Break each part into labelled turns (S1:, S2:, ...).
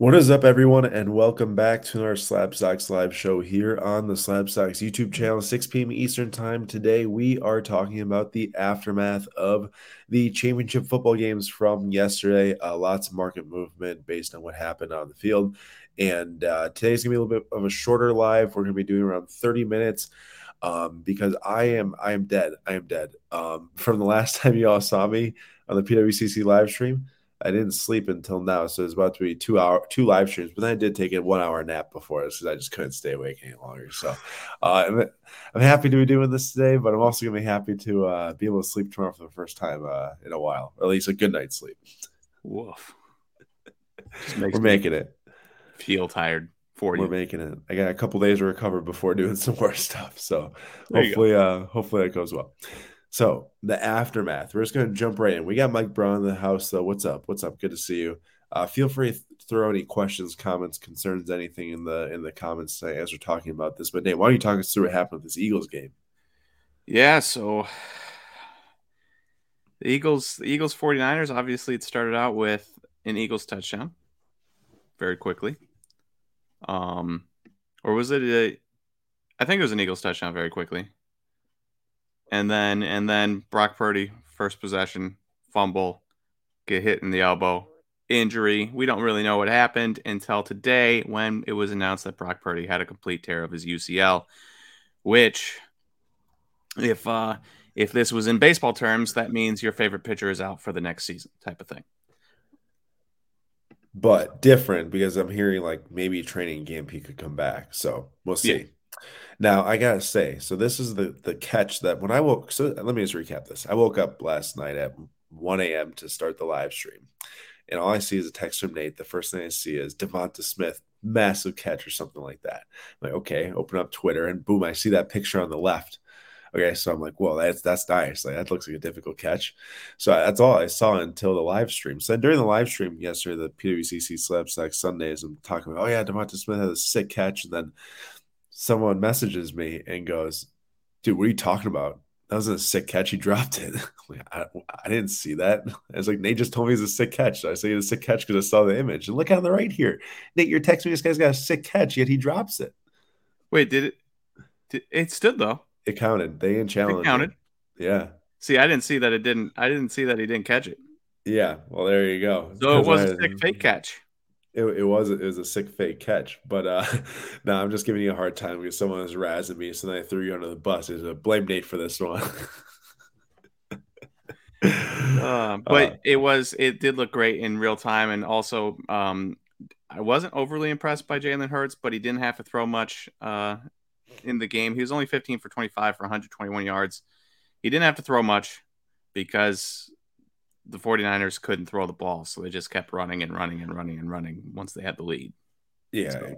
S1: What is up, everyone, and welcome back to our Slab Stocks live show here on the Slab Stocks YouTube channel, 6 p.m. Eastern Time. Today, we are talking about the aftermath of the championship football games from yesterday. Uh, lots of market movement based on what happened on the field. And uh, today's gonna be a little bit of a shorter live. We're gonna be doing around 30 minutes um, because I am I am dead. I am dead. Um, from the last time you all saw me on the PWCC live stream. I didn't sleep until now, so it's about to be two hour two live streams. But then I did take a one hour nap before this because I just couldn't stay awake any longer. So uh, I'm, I'm happy to be doing this today, but I'm also gonna be happy to uh, be able to sleep tomorrow for the first time uh, in a while, or at least a good night's sleep.
S2: Woof.
S1: We're making it.
S2: Feel tired for you.
S1: We're making it. I got a couple days to recover before doing some more stuff. So hopefully, uh, hopefully that goes well. So the aftermath. We're just going to jump right in. We got Mike Brown in the house, though. What's up? What's up? Good to see you. Uh, feel free to throw any questions, comments, concerns, anything in the in the comments as we're talking about this. But Nate, why don't you talk us through what happened with this Eagles game?
S2: Yeah, so the Eagles, the Eagles 49ers, obviously it started out with an Eagles touchdown very quickly. Um or was it a I think it was an Eagles touchdown very quickly and then and then Brock Purdy first possession fumble, get hit in the elbow, injury. We don't really know what happened until today when it was announced that Brock Purdy had a complete tear of his UCL, which if uh if this was in baseball terms, that means your favorite pitcher is out for the next season type of thing.
S1: But different because I'm hearing like maybe training camp he could come back. So we'll see. Yeah. Now I gotta say, so this is the the catch that when I woke. So let me just recap this. I woke up last night at 1 a.m. to start the live stream, and all I see is a text from Nate. The first thing I see is Devonta Smith massive catch or something like that. I'm like, okay, open up Twitter, and boom, I see that picture on the left. Okay, so I'm like, well, that's that's nice. Like that looks like a difficult catch. So that's all I saw until the live stream. So during the live stream yesterday, the PWCC Slab Sundays, I'm talking about, oh yeah, Devonta Smith had a sick catch, and then someone messages me and goes, "Dude, what are you talking about? That was a sick catch. He dropped it. I, I, didn't see that. I was like, Nate just told me it's a sick catch. So I say it's a sick catch because I saw the image. And look on the right here, Nate, you're texting me. This guy's got a sick catch, yet he drops it.
S2: Wait, did it? Did, it stood though.
S1: It counted. They didn't challenge. It counted. It. Yeah.
S2: See, I didn't see that it didn't. I didn't see that he didn't catch it.
S1: Yeah. Well, there you go.
S2: So it was I, a sick fake catch
S1: it, it was it was a sick fake catch, but uh no, I'm just giving you a hard time because someone was razzing me, so then I threw you under the bus. Is a blame Nate for this one.
S2: uh, but uh, it was it did look great in real time, and also um I wasn't overly impressed by Jalen Hurts, but he didn't have to throw much uh in the game. He was only 15 for 25 for 121 yards. He didn't have to throw much because the 49ers couldn't throw the ball, so they just kept running and running and running and running once they had the lead.
S1: Yeah. So.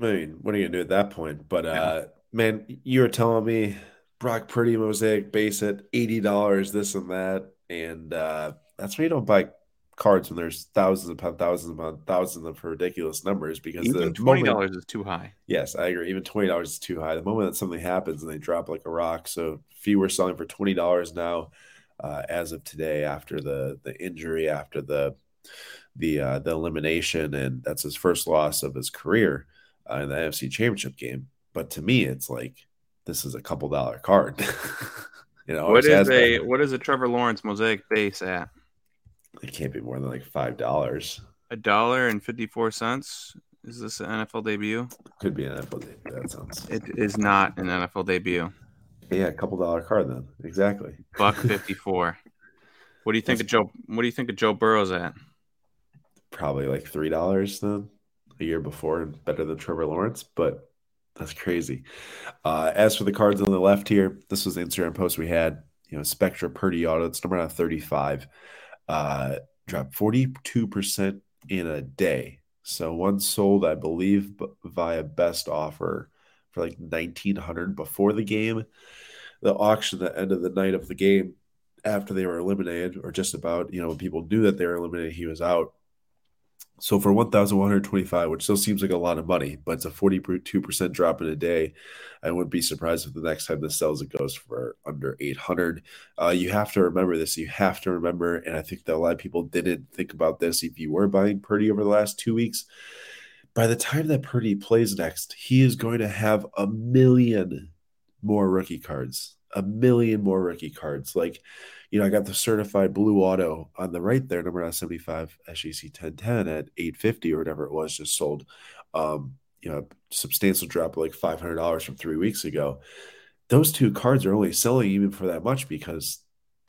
S1: I mean, what are you gonna do at that point? But uh man, you were telling me Brock Purdy mosaic base at eighty dollars, this and that, and uh that's why you don't buy cards when there's thousands upon thousands upon thousands of ridiculous numbers because
S2: even the twenty dollars is too high.
S1: Yes, I agree. Even twenty dollars is too high. The moment that something happens and they drop like a rock, so few were selling for twenty dollars now uh, as of today after the the injury, after the the uh, the elimination, and that's his first loss of his career uh, in the NFC Championship game. But to me, it's like this is a couple dollar card.
S2: you know, what is a been. what is a Trevor Lawrence mosaic base at?
S1: It can't be more than like five dollars.
S2: A dollar and fifty four cents. Is this an NFL debut?
S1: Could be an NFL debut. That sounds.
S2: It is not an NFL debut.
S1: Yeah, a couple dollar card then. Exactly.
S2: Buck fifty four. what do you think That's, of Joe? What do you think of Joe Burrow's at?
S1: Probably like three dollars then. A year before, and better than Trevor Lawrence, but that's crazy. Uh, as for the cards on the left here, this was the Instagram post we had. You know, Spectra Purdy Auto. It's number on thirty five. Uh, dropped forty two percent in a day. So one sold, I believe, via best offer for like 1900 before the game. The auction the end of the night of the game after they were eliminated, or just about, you know, when people knew that they were eliminated, he was out. So for 1,125, which still seems like a lot of money, but it's a 42% drop in a day. I wouldn't be surprised if the next time this sells, it goes for under 800. Uh, you have to remember this. You have to remember, and I think that a lot of people didn't think about this. If you were buying Purdy over the last two weeks, by the time that Purdy plays next, he is going to have a million more rookie cards, a million more rookie cards. Like, you know, I got the certified blue auto on the right there, number 75 SGC 1010 at 850 or whatever it was, just sold. Um, you know, substantial drop of like $500 from three weeks ago. Those two cards are only selling even for that much because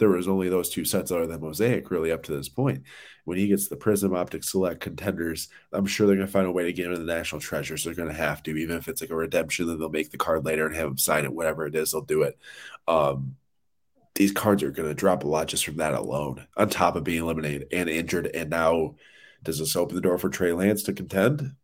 S1: there was only those two sets other than Mosaic really up to this point. When he gets the Prism Optic Select contenders, I'm sure they're going to find a way to get him in the National Treasures. They're going to have to, even if it's like a redemption, then they'll make the card later and have him sign it, whatever it is, they'll do it. Um, these cards are going to drop a lot just from that alone, on top of being eliminated and injured. And now, does this open the door for Trey Lance to contend?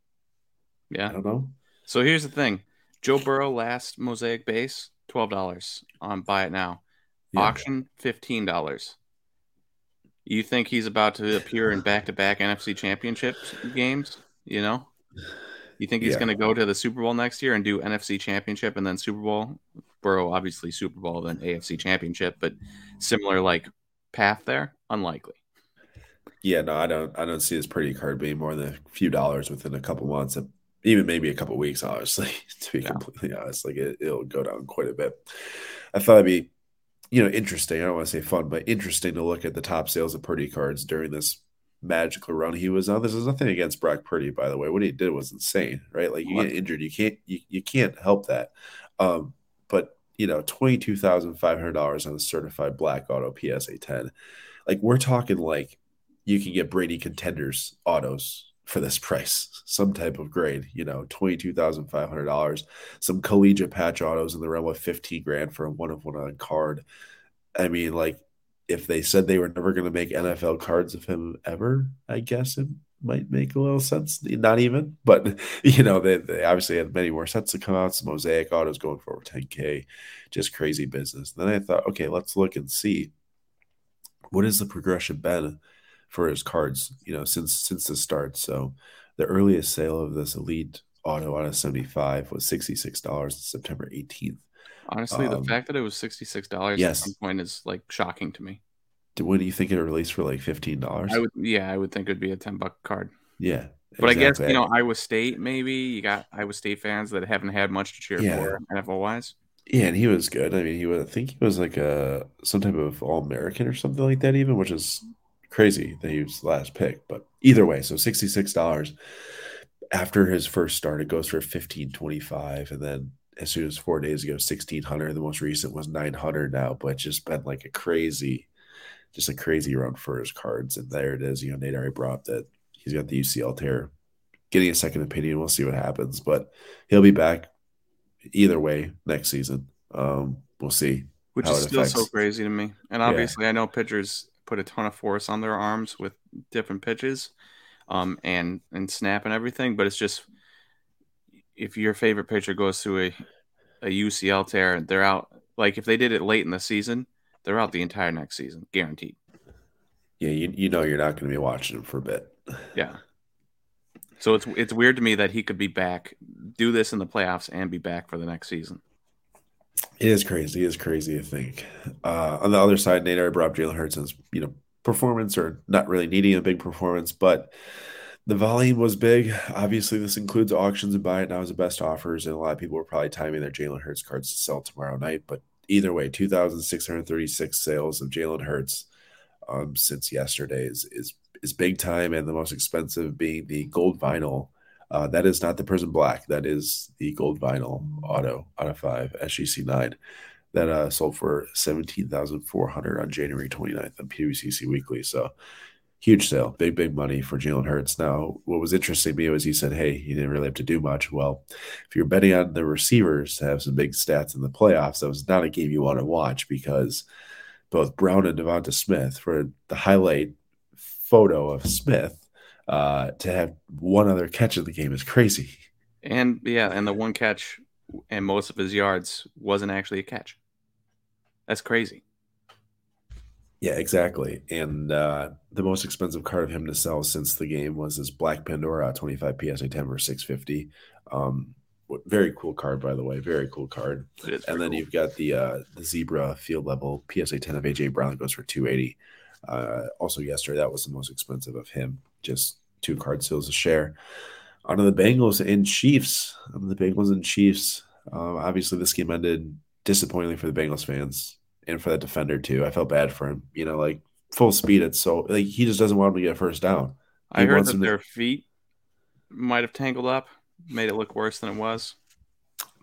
S2: Yeah.
S1: I don't know.
S2: So here's the thing Joe Burrow, last Mosaic base, $12 on buy it now. Yeah. Auction, $15. You think he's about to appear in back to back NFC championship games? You know? You think he's yeah. going to go to the Super Bowl next year and do NFC championship and then Super Bowl? Burrow, obviously Super Bowl, then AFC championship, but similar like path there? Unlikely.
S1: Yeah, no, I don't. I don't see his Purdy card being more than a few dollars within a couple months, of even maybe a couple weeks. Honestly, to be completely honest, like it, it'll go down quite a bit. I thought it'd be you know, interesting. I don't want to say fun, but interesting to look at the top sales of Purdy cards during this magical run he was on. This is nothing against Brock Purdy, by the way. What he did was insane, right? Like you what? get injured, you can't you, you can't help that. Um, but you know, twenty two thousand five hundred dollars on a certified black auto PSA ten. Like we're talking like you can get Brady contenders autos for this price, some type of grade, you know, $22,500, some collegiate patch autos in the realm of 15 grand for a one of one on card. I mean, like, if they said they were never going to make NFL cards of him ever, I guess it might make a little sense. Not even, but you know, they, they obviously had many more sets to come out. Some mosaic autos going for over 10K, just crazy business. then I thought, okay, let's look and see what is the progression been for his cards, you know, since since the start. So the earliest sale of this elite auto out of 75 was $66 on September 18th.
S2: Honestly, um, the fact that it was $66 yes. at some point is like shocking to me.
S1: When do you think it released for like $15?
S2: I would yeah, I would think it'd be a 10 buck card.
S1: Yeah.
S2: But exactly. I guess you know Iowa State maybe you got Iowa State fans that haven't had much to cheer yeah. for NFL wise.
S1: Yeah, and he was good. I mean, he was. I think he was like a some type of All American or something like that, even, which is crazy that he was the last pick. But either way, so $66 after his first start, it goes for 1525 and then as soon as four days ago, 1600. The most recent was 900 now, but just been like a crazy, just a crazy run for his cards. And there it is. You know, Nate already brought that he's got the UCL tear, getting a second opinion. We'll see what happens, but he'll be back either way next season. Um, we'll see.
S2: Which is still affects. so crazy to me. And obviously, yeah. I know pitchers put a ton of force on their arms with different pitches, um, and and snap and everything. But it's just if your favorite pitcher goes through a a UCL tear, they're out. Like if they did it late in the season, they're out the entire next season, guaranteed.
S1: Yeah, you you know you're not going to be watching him for a bit.
S2: Yeah. So it's it's weird to me that he could be back, do this in the playoffs, and be back for the next season.
S1: It is crazy. It is crazy to think. Uh, on the other side, Nate already brought Jalen Hurts' you know performance or not really needing a big performance, but the volume was big. Obviously, this includes auctions and buy it now as the best offers, and a lot of people were probably timing their Jalen Hurts cards to sell tomorrow night. But either way, 2,636 sales of Jalen Hurts um, since yesterday is, is is big time, and the most expensive being the gold vinyl uh, that is not the Prism Black. That is the gold vinyl auto out of five SGC nine that uh, sold for seventeen thousand four hundred on January 29th on PWCC Weekly. So huge sale, big big money for Jalen Hurts. Now, what was interesting to me was he said, "Hey, he didn't really have to do much." Well, if you're betting on the receivers to have some big stats in the playoffs, that was not a game you want to watch because both Brown and Devonta Smith for the highlight photo of Smith uh, to have one other catch of the game is crazy.
S2: And yeah, and the one catch and most of his yards wasn't actually a catch. That's crazy.
S1: Yeah, exactly. And uh, the most expensive card of him to sell since the game was his Black Pandora 25 PSA 10 for 650. Um, very cool card, by the way. Very cool card. And then cool. you've got the uh, the Zebra field level PSA 10 of AJ Brown goes for 280. Uh, also, yesterday, that was the most expensive of him. Just two card seals a share. Onto the Bengals and Chiefs. the Bengals and Chiefs. Uh, obviously, this game ended disappointingly for the Bengals fans and for the defender too. I felt bad for him. You know, like full speed. It's so like he just doesn't want him to get first down.
S2: He I heard that their to... feet might have tangled up, made it look worse than it was.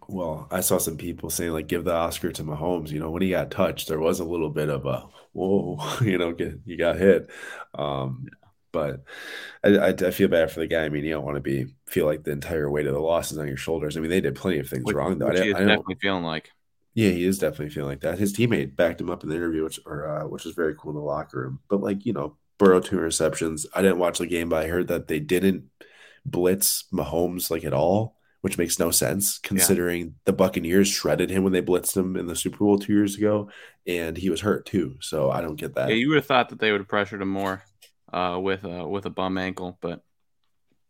S1: Well, I saw some people saying like give the Oscar to Mahomes. You know, when he got touched, there was a little bit of a whoa, you know, get you got hit. Um, but I, I, I, feel bad for the guy. I mean, you don't want to be feel like the entire weight of the loss is on your shoulders. I mean, they did plenty of things which, wrong. Though.
S2: I, I definitely feeling like.
S1: Yeah, he is definitely feeling like that. His teammate backed him up in the interview, which or uh, which was very cool in the locker room. But like you know, Burrow two interceptions. I didn't watch the game, but I heard that they didn't blitz Mahomes like at all, which makes no sense considering yeah. the Buccaneers shredded him when they blitzed him in the Super Bowl two years ago, and he was hurt too. So I don't get that.
S2: Yeah, you would have thought that they would have pressured him more uh, with a with a bum ankle, but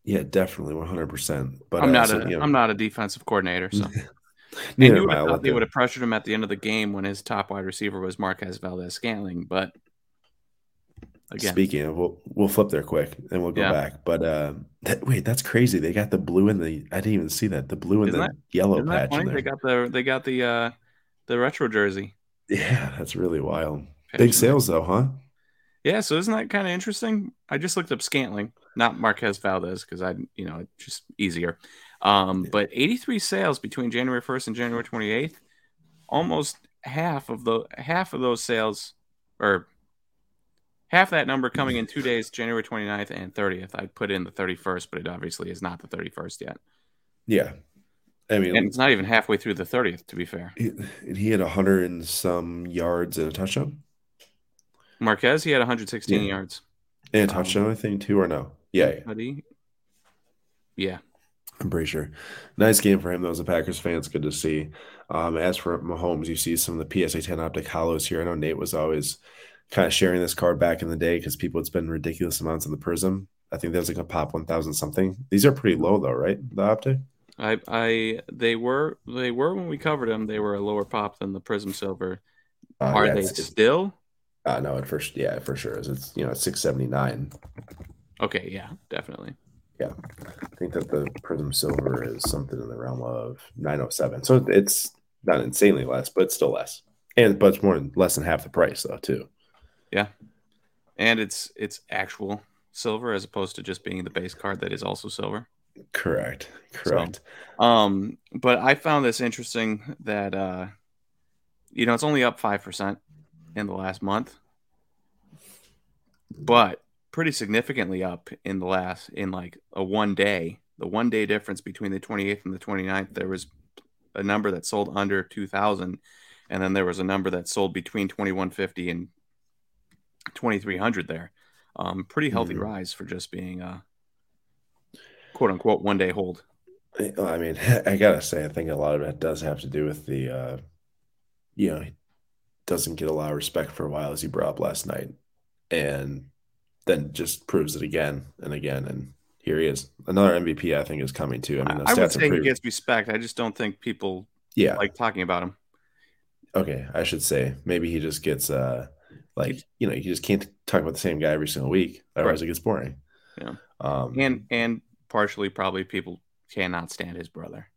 S1: yeah, definitely one hundred percent. But
S2: I'm uh, not so, a you know, I'm not a defensive coordinator, so. you would have thought they would have pressured him at the end of the game when his top wide receiver was Marquez Valdes Scantling, but
S1: again, speaking of, we'll we'll flip there quick and we'll go yeah. back. But uh, that, wait, that's crazy. They got the blue and the I didn't even see that the blue and isn't the that, yellow patch.
S2: They got the they got the uh, the retro jersey.
S1: Yeah, that's really wild. Big sales though, huh?
S2: Yeah, so isn't that kind of interesting? I just looked up Scantling, not Marquez Valdes, because I, you know, it's just easier. Um, yeah. But 83 sales between January 1st and January 28th. Almost half of the half of those sales, or half that number coming in two days, January 29th and 30th. I put in the 31st, but it obviously is not the 31st yet.
S1: Yeah. I mean,
S2: and it's not even halfway through the 30th, to be fair.
S1: He, he had 100 and some yards and a touchdown.
S2: Marquez, he had 116 yeah. yards.
S1: And a touchdown, um, I think, too, or no? Yeah.
S2: Yeah. yeah.
S1: I'm pretty sure. Nice game for him, though, as a Packers fan. It's good to see. Um, as for Mahomes, you see some of the PSA 10 optic hollows here. I know Nate was always kind of sharing this card back in the day because people would spend ridiculous amounts on the Prism. I think there's like a pop 1000 something. These are pretty low, though, right? The optic?
S2: I, I, they were, they were when we covered them. They were a lower pop than the Prism Silver. Uh, are yeah, they still?
S1: Uh, no, at first, yeah, for sure. It's you know six seventy nine.
S2: Okay, yeah, definitely.
S1: Yeah, I think that the Prism Silver is something in the realm of nine oh seven. So it's not insanely less, but still less, and but it's more than less than half the price though too.
S2: Yeah, and it's it's actual silver as opposed to just being the base card that is also silver.
S1: Correct. Correct.
S2: So, um, but I found this interesting that uh, you know, it's only up five percent in the last month, but pretty significantly up in the last in like a one day. The one day difference between the 28th and the 29th, there was a number that sold under 2,000, and then there was a number that sold between 2,150 and 2,300 there. Um, pretty healthy mm. rise for just being a quote unquote one day hold.
S1: I mean, I gotta say, I think a lot of it does have to do with the, uh, you know, doesn't get a lot of respect for a while, as he brought up last night, and then just proves it again and again. And here he is. Another MVP, I think, is coming too.
S2: I mean, I would say pretty... he gets respect. I just don't think people yeah like talking about him.
S1: Okay, I should say maybe he just gets uh like you know you just can't talk about the same guy every single week, otherwise right. it gets boring.
S2: Yeah, um, and and partially probably people cannot stand his brother.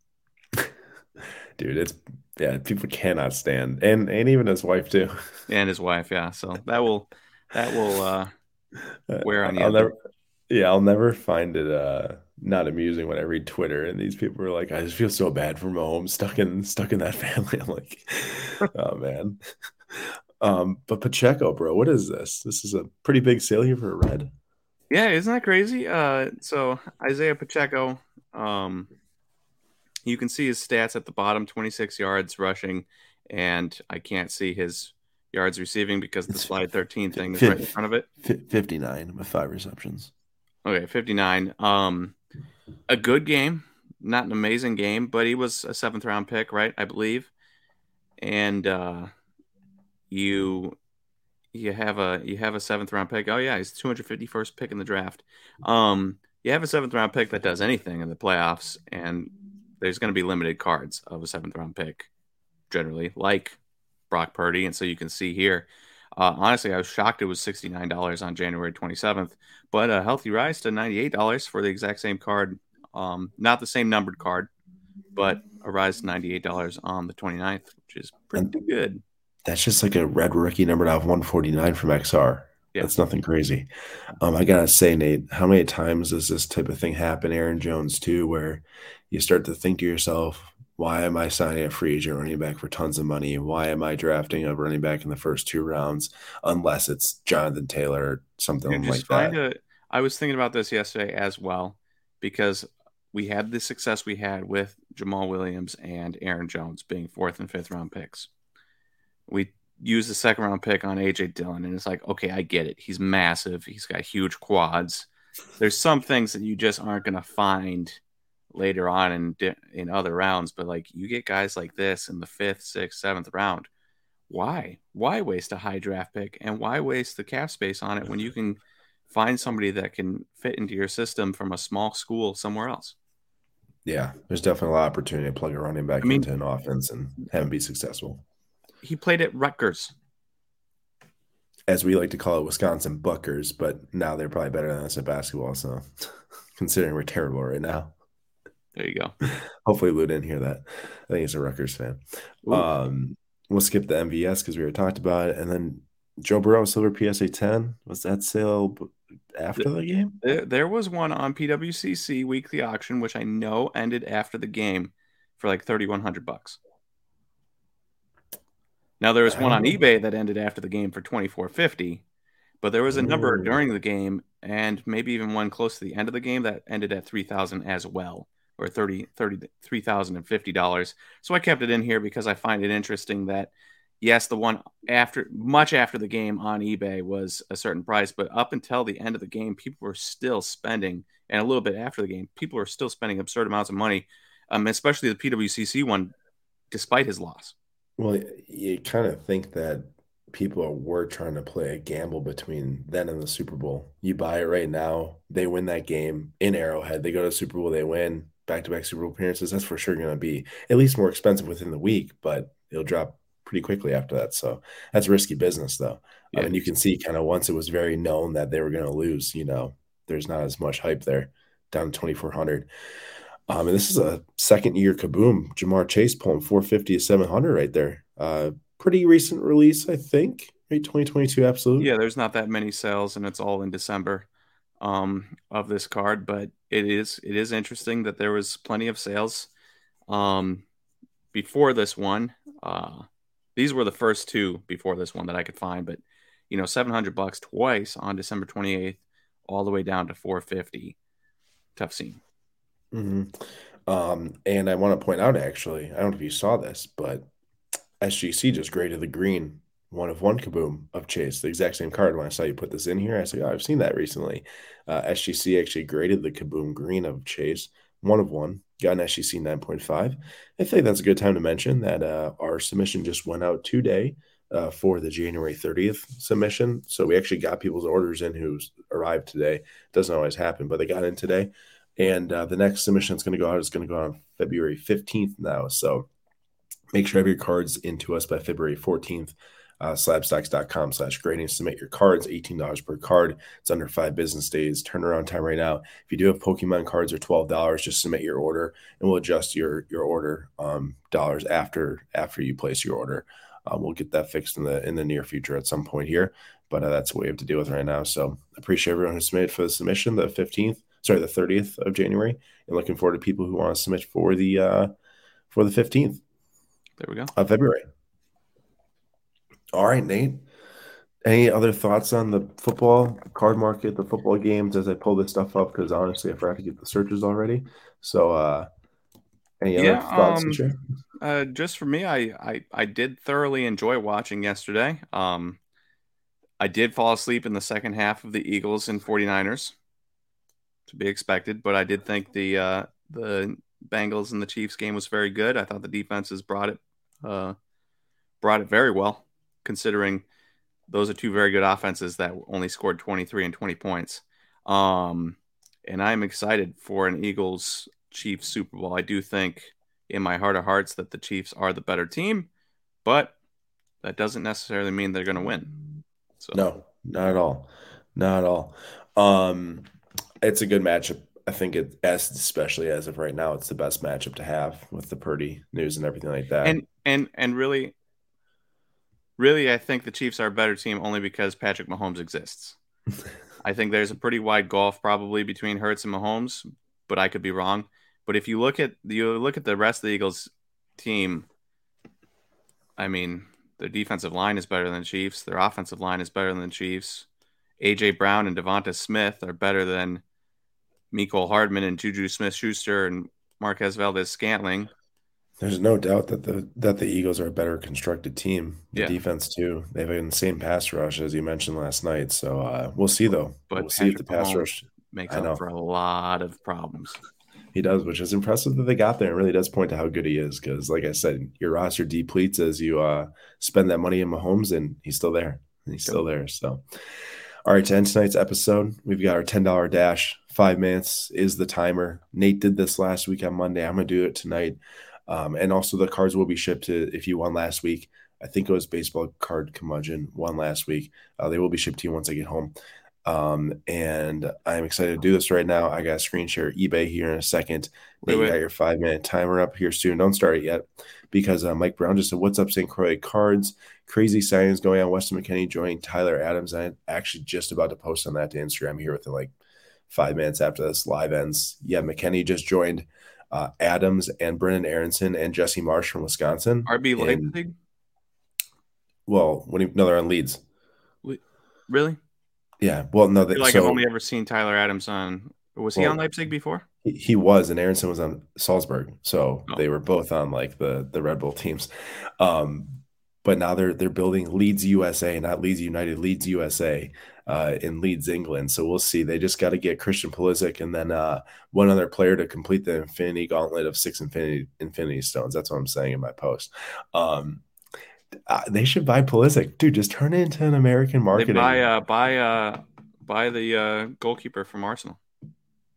S1: Dude, it's yeah, people cannot stand, and and even his wife too,
S2: and his wife, yeah. So that will that will uh, uh wear on you.
S1: I'll never, yeah, I'll never find it uh not amusing when I read Twitter and these people are like, I just feel so bad for Mahomes stuck in stuck in that family. I'm like, oh man. Um, but Pacheco, bro, what is this? This is a pretty big sale here for a red.
S2: Yeah, isn't that crazy? Uh, so Isaiah Pacheco, um, you can see his stats at the bottom 26 yards rushing, and I can't see his yards receiving because the slide 13 thing is right in front of it.
S1: 59 with five receptions.
S2: Okay, 59. Um, a good game, not an amazing game, but he was a seventh round pick, right? I believe. And uh, you you have a you have a seventh round pick. Oh yeah, he's 251st pick in the draft. Um, you have a seventh round pick that does anything in the playoffs, and there's going to be limited cards of a seventh round pick, generally, like Brock Purdy. And so you can see here. Uh, honestly, I was shocked it was $69 on January 27th, but a healthy rise to $98 for the exact same card. Um, not the same numbered card, but a rise to $98 on the 29th, which is pretty and good.
S1: That's just like a red rookie numbered out of 149 from XR. Yeah. That's nothing crazy. Um, I gotta say, Nate, how many times does this type of thing happen? Aaron Jones too, where you start to think to yourself, why am I signing a free agent running back for tons of money? Why am I drafting a running back in the first two rounds unless it's Jonathan Taylor or something like that? A,
S2: I was thinking about this yesterday as well because we had the success we had with Jamaal Williams and Aaron Jones being fourth and fifth round picks. We use the second round pick on AJ Dillon, and it's like, okay, I get it. He's massive. He's got huge quads. There's some things that you just aren't going to find later on in in other rounds, but like you get guys like this in the fifth, sixth, seventh round. Why? Why waste a high draft pick and why waste the cap space on it when you can find somebody that can fit into your system from a small school somewhere else?
S1: Yeah, there's definitely a lot of opportunity to plug a running back I mean, into an offense and have him be successful
S2: he played at Rutgers.
S1: As we like to call it, Wisconsin Buckers, but now they're probably better than us at basketball. So, considering we're terrible right now.
S2: There you go.
S1: Hopefully, Lou didn't hear that. I think he's a Rutgers fan. Um, we'll skip the MVS because we already talked about it, and then Joe Burrow Silver PSA 10 was that sale after the game?
S2: There, there was one on PWCC weekly auction, which I know ended after the game for like thirty one hundred bucks. Now there was one on eBay that ended after the game for twenty four fifty, but there was a number during the game and maybe even one close to the end of the game that ended at three thousand as well, or 30 30 dollars. So I kept it in here because I find it interesting that yes, the one after much after the game on eBay was a certain price, but up until the end of the game, people were still spending, and a little bit after the game, people were still spending absurd amounts of money, um, especially the PWCC one, despite his loss.
S1: Well, you kind of think that people were trying to play a gamble between then and the Super Bowl. You buy it right now, they win that game in Arrowhead. They go to the Super Bowl, they win back to back Super Bowl appearances. That's for sure going to be at least more expensive within the week, but it'll drop pretty quickly after that. So that's risky business, though. Yeah. I mean, you can see kind of once it was very known that they were going to lose, you know, there's not as much hype there down to 2,400. Um, and this is a second year kaboom. Ja'Marr Chase pulling 450 to 700 right there. Uh, pretty recent release, I think. Right, 2022 absolutely.
S2: Yeah, there's not that many sales, and it's all in December um, of this card. But it is it is interesting that there was plenty of sales um, before this one. Uh, these were the first two before this one that I could find. But you know, 700 bucks twice on December 28th, all the way down to 450. Tough scene.
S1: Mm-hmm. Um, and I want to point out, actually, I don't know if you saw this, but SGC just graded the green one of one kaboom of Chase, the exact same card. When I saw you put this in here, I said, oh, I've seen that recently. Uh, SGC actually graded the kaboom green of Chase, one of one, got an SGC 9.5. I think that's a good time to mention that uh, our submission just went out today uh, for the January 30th submission. So we actually got people's orders in who arrived today. Doesn't always happen, but they got in today. And uh, the next submission that's going to go out is going to go on February 15th now. So make sure you have your cards into us by February 14th. Uh, slabstocks.com slash grading. Submit your cards, $18 per card. It's under five business days. Turnaround time right now. If you do have Pokemon cards, are $12. Just submit your order and we'll adjust your your order um, dollars after after you place your order. Um, we'll get that fixed in the in the near future at some point here, but uh, that's what we have to deal with right now. So appreciate everyone who submitted for the submission the 15th sorry, the 30th of January, and looking forward to people who want to submit for the uh, for the 15th.
S2: There we go.
S1: Of February. All right, Nate. Any other thoughts on the football card market, the football games as I pull this stuff up? Because honestly, I forgot to get the searches already. So, uh, any other yeah, thoughts
S2: um, to Uh, just for me, I, I I did thoroughly enjoy watching yesterday. Um, I did fall asleep in the second half of the Eagles and 49ers to be expected. But I did think the uh, the Bengals and the Chiefs game was very good. I thought the defenses brought it uh, brought it very well, considering those are two very good offenses that only scored 23 and 20 points. Um, and I'm excited for an Eagles Chiefs Super Bowl. I do think in my heart of hearts that the Chiefs are the better team, but that doesn't necessarily mean they're going to win.
S1: So no, not at all, not at all. Um, it's a good matchup. I think it, as especially as of right now, it's the best matchup to have with the Purdy news and everything like that.
S2: And and and really, really, I think the Chiefs are a better team only because Patrick Mahomes exists. I think there's a pretty wide gulf probably between Hurts and Mahomes, but I could be wrong. But if you look at you look at the rest of the Eagles team, I mean, their defensive line is better than the Chiefs. Their offensive line is better than the Chiefs. AJ Brown and Devonta Smith are better than Mecole Hardman and Juju Smith Schuster and Marquez Valdes Scantling.
S1: There's no doubt that the that the Eagles are a better constructed team. The yeah. defense too. They have an insane pass rush, as you mentioned last night. So uh, we'll see though.
S2: But
S1: we'll
S2: see if the pass rush makes up for a lot of problems.
S1: He does, which is impressive that they got there. It really does point to how good he is. Because, like I said, your roster depletes as you uh, spend that money in Mahomes, and he's still there. He's still there. So, all right, to end tonight's episode, we've got our ten dollar dash. Five minutes is the timer. Nate did this last week on Monday. I'm gonna do it tonight. Um, and also, the cards will be shipped to if you won last week. I think it was baseball card curmudgeon won last week. Uh, they will be shipped to you once I get home. Um, and I'm excited to do this right now. I got a screen share eBay here in a second. Wait, you got your five minute timer up here soon. Don't start it yet because uh, Mike Brown just said, What's up, St. Croix cards? Crazy signings going on. Weston McKennie joining Tyler Adams. I'm actually just about to post on that to Instagram here within like five minutes after this live ends. Yeah, McKennie just joined uh, Adams and Brenden Aaronson and Jesse Marsch from Wisconsin.
S2: RB Leipzig.
S1: Well, when he, no, they're on Leeds.
S2: Really?
S1: Yeah. Well, no,
S2: they, like so, I've only ever seen Tyler Adams on. Was he well, on Leipzig before?
S1: He, he, was, and Aaronson was on Salzburg, so oh. they were both on like the the Red Bull teams. Um, but now they're they're building Leeds USA, not Leeds United, Leeds USA uh, in Leeds, England. So we'll see. They just got to get Christian Pulisic and then uh, one other player to complete the Infinity Gauntlet of six Infinity Infinity Stones. That's what I'm saying in my post. Um, uh, they should buy Pulisic, dude. Just turn it into an American marketing. They
S2: buy uh, buy uh, buy the uh, goalkeeper from Arsenal.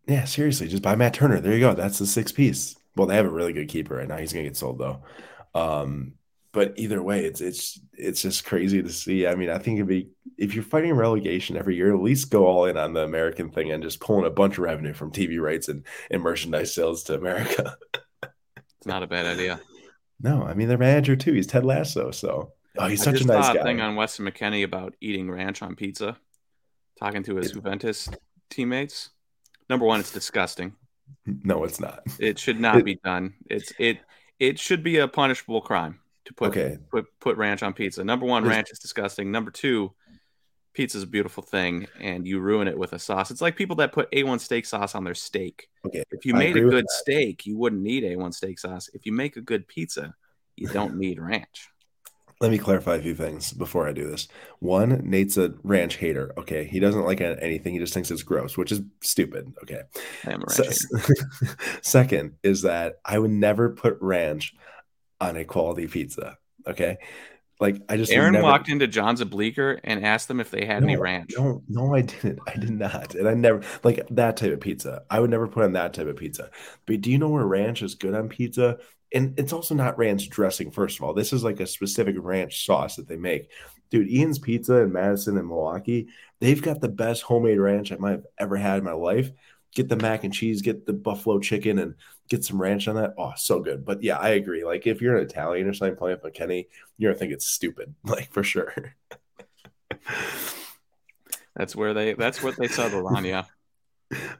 S1: Yeah, seriously, just buy Matt Turner. There you go. That's the six piece. Well, they have a really good keeper right now. He's gonna get sold though. Um, but either way, it's it's it's just crazy to see. I mean, I think it'd be if you're fighting relegation every year, at least go all in on the American thing and just pulling a bunch of revenue from TV rights and, and merchandise sales to America.
S2: it's not a bad idea.
S1: No, I mean their manager too. He's Ted Lasso, so oh, he's such a nice guy.
S2: Thing on Weston McKennie about eating ranch on pizza, talking to his it, Juventus teammates. Number one, it's disgusting.
S1: No, it's not.
S2: It should not it, be done. It's it it should be a punishable crime to put okay. put put ranch on pizza. Number one, ranch is disgusting. Number two, pizza is a beautiful thing, and you ruin it with a sauce. It's like people that put A1 steak sauce on their steak.
S1: Okay,
S2: if you made a good steak, you wouldn't need A1 steak sauce. If you make a good pizza, you don't need ranch.
S1: Let me clarify a few things before I do this. One, Nate's a ranch hater. Okay, he doesn't like anything. He just thinks it's gross, which is stupid. Okay.
S2: I am a ranch
S1: Se- Second is that I would never put ranch on a quality pizza. Okay. Like I just
S2: Aaron never... walked into John's Bleecker and asked them if they had
S1: no,
S2: any ranch.
S1: No, no, I didn't. I did not. And I never like that type of pizza. I would never put on that type of pizza. But do you know where ranch is good on pizza? And it's also not ranch dressing, first of all. This is like a specific ranch sauce that they make. Dude, Ian's Pizza in Madison and Milwaukee, they've got the best homemade ranch I might have ever had in my life get the mac and cheese, get the buffalo chicken, and get some ranch on that. Oh, so good. But yeah, I agree. Like if you're an Italian or something playing with McKennie, you're gonna think it's stupid, like for sure.
S2: that's where they. That's what they settled on. Yeah.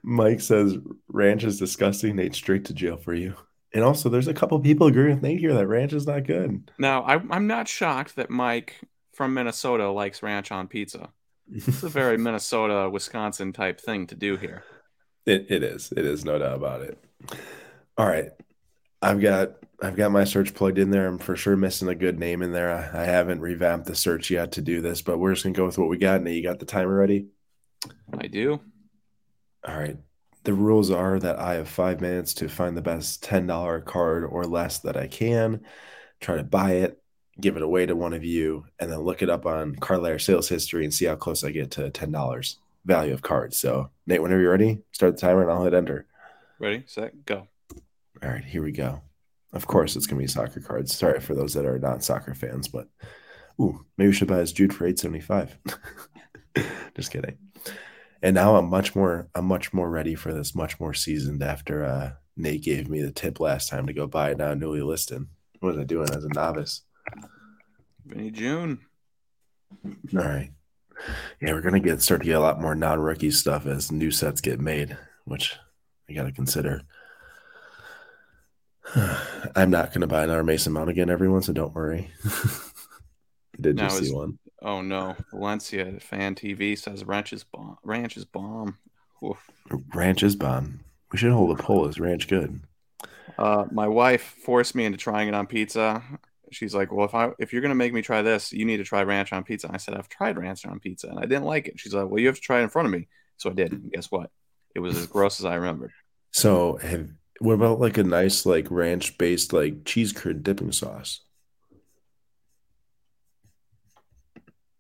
S1: Mike says ranch is disgusting. Nate straight to jail for you. And also, there's a couple people agreeing with Nate here that ranch is not good.
S2: Now, I, I'm not shocked that Mike from Minnesota likes ranch on pizza. It's a very Minnesota, Wisconsin type thing to do here.
S1: It it is. It is no doubt about it. All right. I've got I've got my search plugged in there. I'm for sure missing a good name in there. I, I haven't revamped the search yet to do this, but we're just gonna go with what we got. Now you got the timer ready?
S2: I do.
S1: All right. The rules are that I have five minutes to find the best ten dollar card or less that I can. Try to buy it. give it away to one of you, and then look it up on Card Ladder sales history and see how close I get to ten dollars value of cards. So Nate, whenever you're ready, start the timer and I'll hit enter.
S2: Ready, set, go.
S1: All right, here we go. Of course, it's gonna be soccer cards. Sorry for those that are not soccer fans, but ooh, maybe we should buy this Jude for eight seventy five. Just kidding. And now I'm much more I'm much more ready for this, much more seasoned after uh, Nate gave me the tip last time to go buy it now newly listed. What was I doing as a novice?
S2: Vinny June.
S1: All right. Yeah, we're gonna get start to get a lot more non-rookie stuff as new sets get made, which I gotta consider. I'm not gonna buy another Mason Mount again, everyone, so don't worry. Did just see one.
S2: Oh no, Valencia fan TV says Ranch is bomb. Ranch is bomb. Oof.
S1: Ranch is bomb. We should hold a poll. Is ranch good?
S2: Uh, my wife forced me into trying it on pizza. She's like, "Well, if I if you're gonna make me try this, you need to try ranch on pizza." I said, "I've tried ranch on pizza and I didn't like it." She's like, "Well, you have to try it in front of me." So I did. And guess what? It was as gross as I remembered.
S1: So have what about like a nice like ranch based like cheese curd dipping sauce?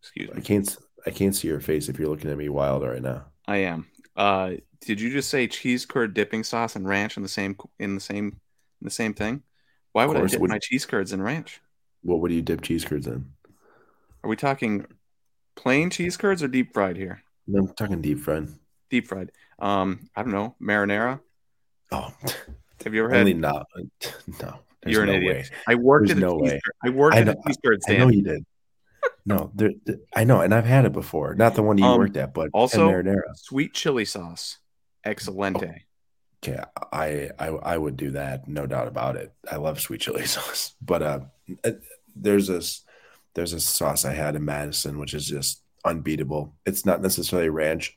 S2: Excuse
S1: I
S2: me.
S1: can't I can't see your face if you're looking at me wild right now.
S2: I am. Uh, did you just say cheese curd dipping sauce and ranch in the same in the same in the same thing? Why would I dip
S1: would-
S2: my cheese curds in ranch?
S1: What would you dip cheese curds in?
S2: Are we talking plain cheese curds or deep fried here?
S1: No, I'm talking deep fried.
S2: Deep fried. Um, I don't know. Marinara.
S1: Oh,
S2: Have you ever had?
S1: only not. No,
S2: You're an
S1: no
S2: idiot.
S1: way.
S2: I worked
S1: There's
S2: at
S1: no way.
S2: I worked
S1: I
S2: at
S1: know-
S2: a cheese curd
S1: I know you did. No, there, there- I know, and I've had it before. Not the one you
S2: Um,
S1: worked at, but
S2: also-
S1: marinara.
S2: Sweet chili sauce. Excelente.
S1: Okay, I, I I would do that, no doubt about it. I love sweet chili sauce, but uh, there's this there's a sauce I had in Madison which is just unbeatable. It's not necessarily ranch.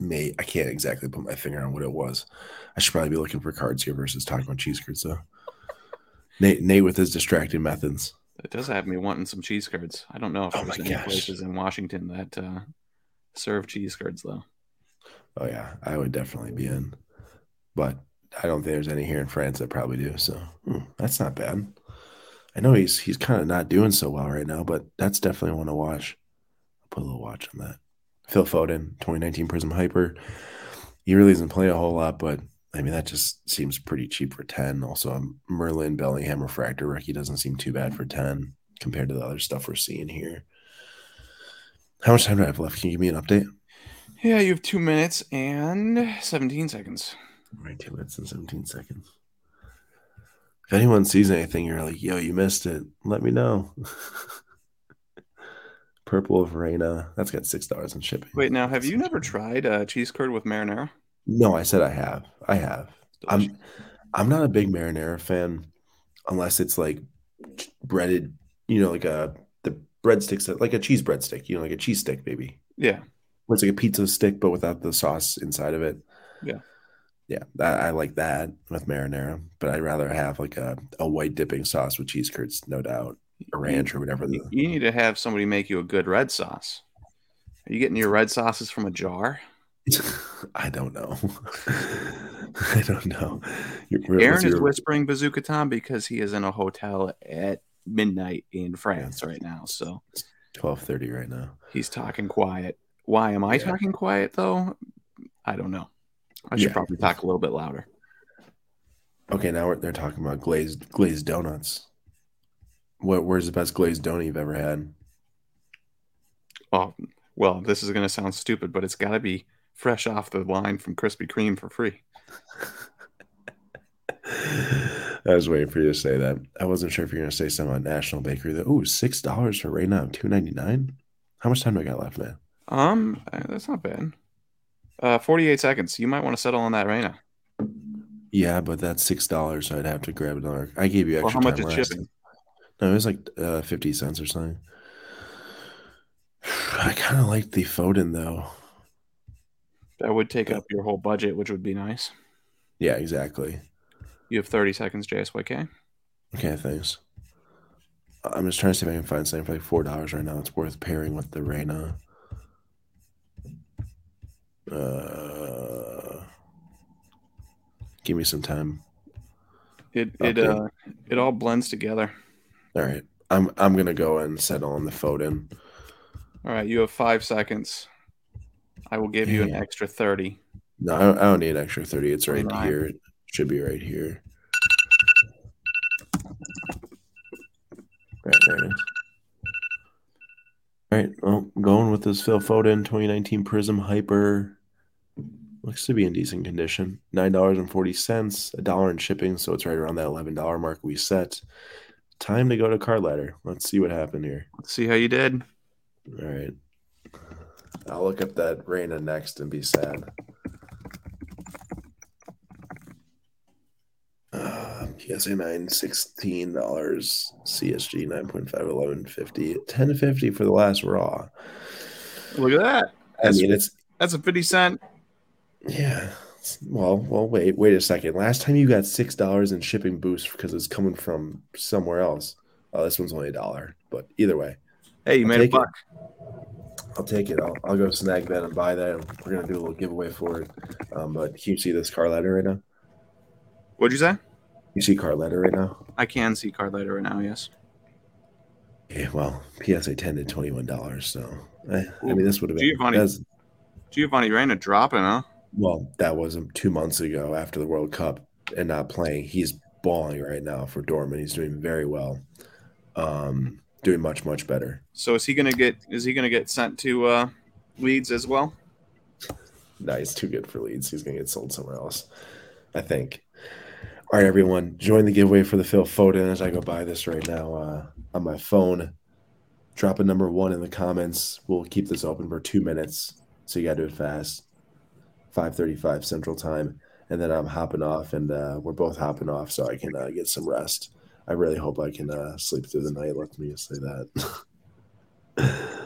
S1: May I can't exactly put my finger on what it was. I should probably be looking for cards here versus talking about cheese curds though. Nate Nate with his distracting methods.
S2: It does have me wanting some cheese curds. I don't know if
S1: Oh
S2: there's any
S1: gosh.
S2: places in Washington that uh, serve cheese curds though.
S1: Oh yeah, I would definitely be in, but I don't think there's any here in France that probably do. So hmm, that's not bad. I know he's he's kind of not doing so well right now, but that's definitely one to watch. I'll put a little watch on that. Phil Foden, 2019 Prism Hyper. He really doesn't play a whole lot, but I mean that just seems pretty cheap for 10. Also, um, Merlin Bellingham Refractor rookie doesn't seem too bad for 10 compared to the other stuff we're seeing here. How much time do I have left? Can you give me an update?
S2: Yeah, you have two minutes and 17 seconds.
S1: All right, two minutes and 17 seconds. If anyone sees anything, you're like, yo, you missed it. Let me know. Purple of Reyna. That's got six dollars in shipping.
S2: Wait, now have you never tried uh, cheese curd with marinara?
S1: No, I said I have. I have.
S2: Delicious.
S1: I'm I'm not a big marinara fan unless it's like breaded, you know, like a the breadsticks that like a cheese breadstick, you know, like a cheese stick, maybe.
S2: yeah.
S1: Where it's like a pizza stick, but without the sauce inside of it.
S2: Yeah.
S1: Yeah, I, I like that with marinara, but I'd rather have like a, a white dipping sauce with cheese curds, no doubt, or ranch or whatever.
S2: You,
S1: The,
S2: you need to have somebody make you a good red sauce. Are you getting your red sauces from a jar?
S1: I don't know. I don't know. Your-
S2: Aaron is whispering Bazooka Tom because he is in a hotel at midnight in France right now. So
S1: 12:30 right now.
S2: he's talking quiet. Why am I
S1: Yeah.
S2: talking quiet though? I don't know. I should
S1: Yeah.
S2: probably talk a little bit louder.
S1: Okay, now we're, they're talking about glazed glazed donuts. What? Where's the best glazed donut you've ever had?
S2: Oh, well, this is going to sound stupid, but it's got to be fresh off the line from Krispy Kreme for free.
S1: I was waiting for you to say that. I wasn't sure if you're going to say something on National Bakery. That oh, six dollars for right now, two ninety nine. How much time do I got left, man?
S2: Um, uh, that's not bad. Uh, 48 seconds. You might want to settle on that right now.
S1: Yeah, but that's six dollars, so I'd have to grab another. I gave you
S2: Well,
S1: extra
S2: how much
S1: time
S2: is shipping?
S1: No, it was like uh, fifty cents or something. I kind of like the Foden though.
S2: That would take up your whole budget, which would be nice.
S1: Yeah, exactly.
S2: You have 30 seconds, JSYK.
S1: Okay, thanks. I'm just trying to see if I can find something for like four dollars right now. It's worth pairing with the Reyna. Uh, give me some time.
S2: It it
S1: Okay.
S2: uh it all blends together.
S1: All right, I'm I'm gonna go and settle on the Foden.
S2: All right, you have five seconds. I will give you an extra thirty.
S1: No, I don't, I don't need an extra thirty. It's right here. It should be right here. Right there it is. All right, well, going with this Phil Foden 2019 Prism Hyper. Looks to be in decent condition. Nine dollars and forty cents, a dollar in shipping, so it's right around that eleven dollar mark we set. Time to go to card ladder. Let's see what happened here.
S2: Let's see how you did.
S1: All right. I'll look up that Reyna next and be sad. Uh, PSA 9, $16. CSG 9.5, 1150. 1050 for the last Raw.
S2: Look at that.
S1: That's, I mean, it's
S2: that's a 50 cent.
S1: Yeah. Well, well, wait, wait a second. Last time you got six dollars in shipping boost because it's coming from somewhere else. Oh, this one's only a dollar, but either way.
S2: Hey, you I'll made a buck.
S1: It. I'll take it. I'll, I'll go snag that and buy that. We're gonna do a little giveaway for it. Um, but can you see this Card Ladder right now?
S2: What'd you say?
S1: You see Card Ladder right now?
S2: I can see Card Ladder right now. Yes.
S1: Yeah, well, PSA ten to twenty one dollars. So, eh, I mean, this would have been
S2: Giovanni. Giovanni Reyna dropping, huh?
S1: Well, that was two months ago after the World Cup and not playing. He's balling right now for Dortmund. He's doing very well. Um, doing much much better.
S2: So is he gonna get? Is he gonna get sent to uh, Leeds as well?
S1: No, he's too good for Leeds. He's gonna get sold somewhere else. I think. All right, everyone, join the giveaway for the Phil Foden as I go buy this right now uh, on my phone. Drop a number one in the comments. We'll keep this open for two minutes, so you got to do it fast. 5:35 Central Time, and then I'm hopping off, and uh, we're both hopping off, so I can uh, get some rest. I really hope I can uh, sleep through the night. Let me just say that.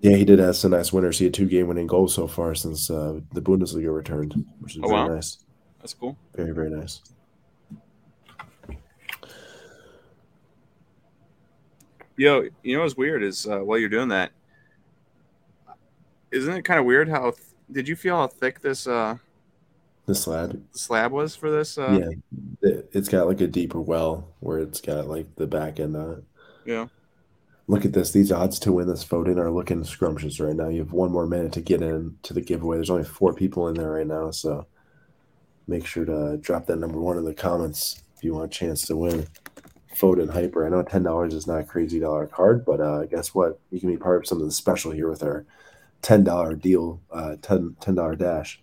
S1: yeah, he did have some nice winners. He had two game winning goals so far since uh, the Bundesliga returned, which is oh, very wow. nice.
S2: That's cool.
S1: Very very nice.
S2: Yo, you know what's weird is uh, while you're doing that, isn't it kind of weird how th- did you feel how thick this uh
S1: the slab
S2: slab was for this? Uh...
S1: Yeah, it, has got like a deeper well where it's got like the back end on it.
S2: Yeah.
S1: Look at this. These odds to win this voting are looking scrumptious right now. You have one more minute to get in to the giveaway. There's only four people in there right now, so make sure to drop that number one in the comments if you want a chance to win. Foden Hyper. I know ten dollars is not a crazy dollar card, but uh, guess what? You can be part of something special here with our ten dollar deal, uh, 10 dollar dash.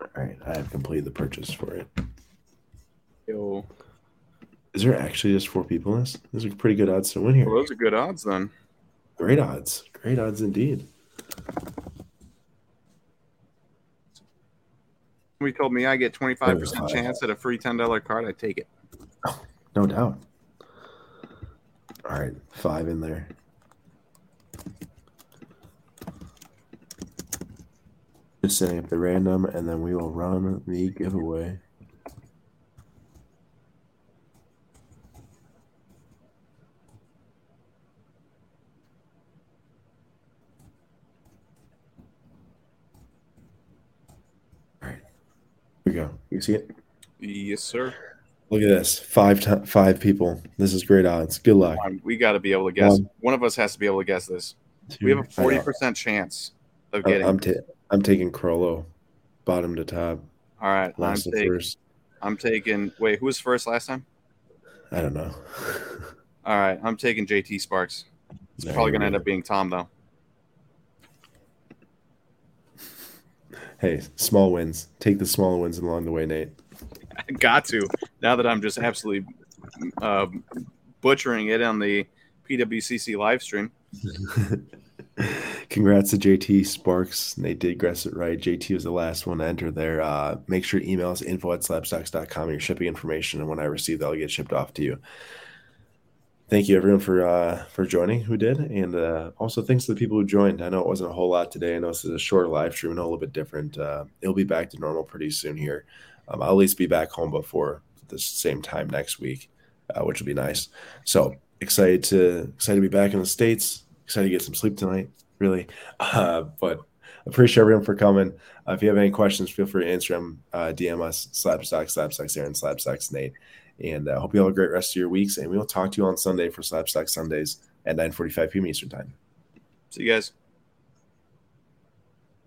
S1: All right, I have completed the purchase for it.
S2: Yo.
S1: Is there actually just four people in this? Those are pretty good odds to win here.
S2: Well, those are good odds then.
S1: Great odds. Great odds indeed.
S2: We told me I get 25% chance at a free $10 card. I take it.
S1: Oh, no doubt. All right, five in there. Just setting up the random, and then we will run the giveaway. All right, here we go. You see it?
S2: Yes, sir.
S1: Look at this. Five t- five people. This is great odds. Good luck.
S2: We got to be able to guess. One, One, of us has to be able to guess this. Two, we have a 40% chance of getting
S1: I'm, t- I'm taking Krolo, bottom to top.
S2: All right, last I'm taking, first. I'm taking. Wait, who was first last time?
S1: I don't know.
S2: All right, I'm taking JT Sparks. It's there probably going to end up being Tom though.
S1: Hey, small wins. Take the small wins along the way, Nate.
S2: I got to. Now that I'm just absolutely uh, butchering it on the PWCC live stream.
S1: Congrats to JT Sparks. They did guess it right. JT was the last one to enter there. Uh, make sure to email us info at slabstox.com your shipping information. And when I receive that, I'll get shipped off to you. Thank you everyone for uh, for joining who did. And uh, also thanks to the people who joined. I know it wasn't a whole lot today. I know this is a short live stream and a little bit different. Uh, it'll be back to normal pretty soon here. Um, I'll at least be back home before the same time next week, uh, which will be nice. So excited to excited to be back in the States excited to get some sleep tonight, really. Uh, but appreciate everyone for coming. Uh, if you have any questions, feel free to Instagram, uh, DM us, Slabstox, Slabstox Aaron, Slabstox Nate. And I uh, hope you have a great rest of your weeks. And we will talk to you on Sunday for Slabstox Sundays at 9.45 p.m. Eastern Time.
S2: See you guys.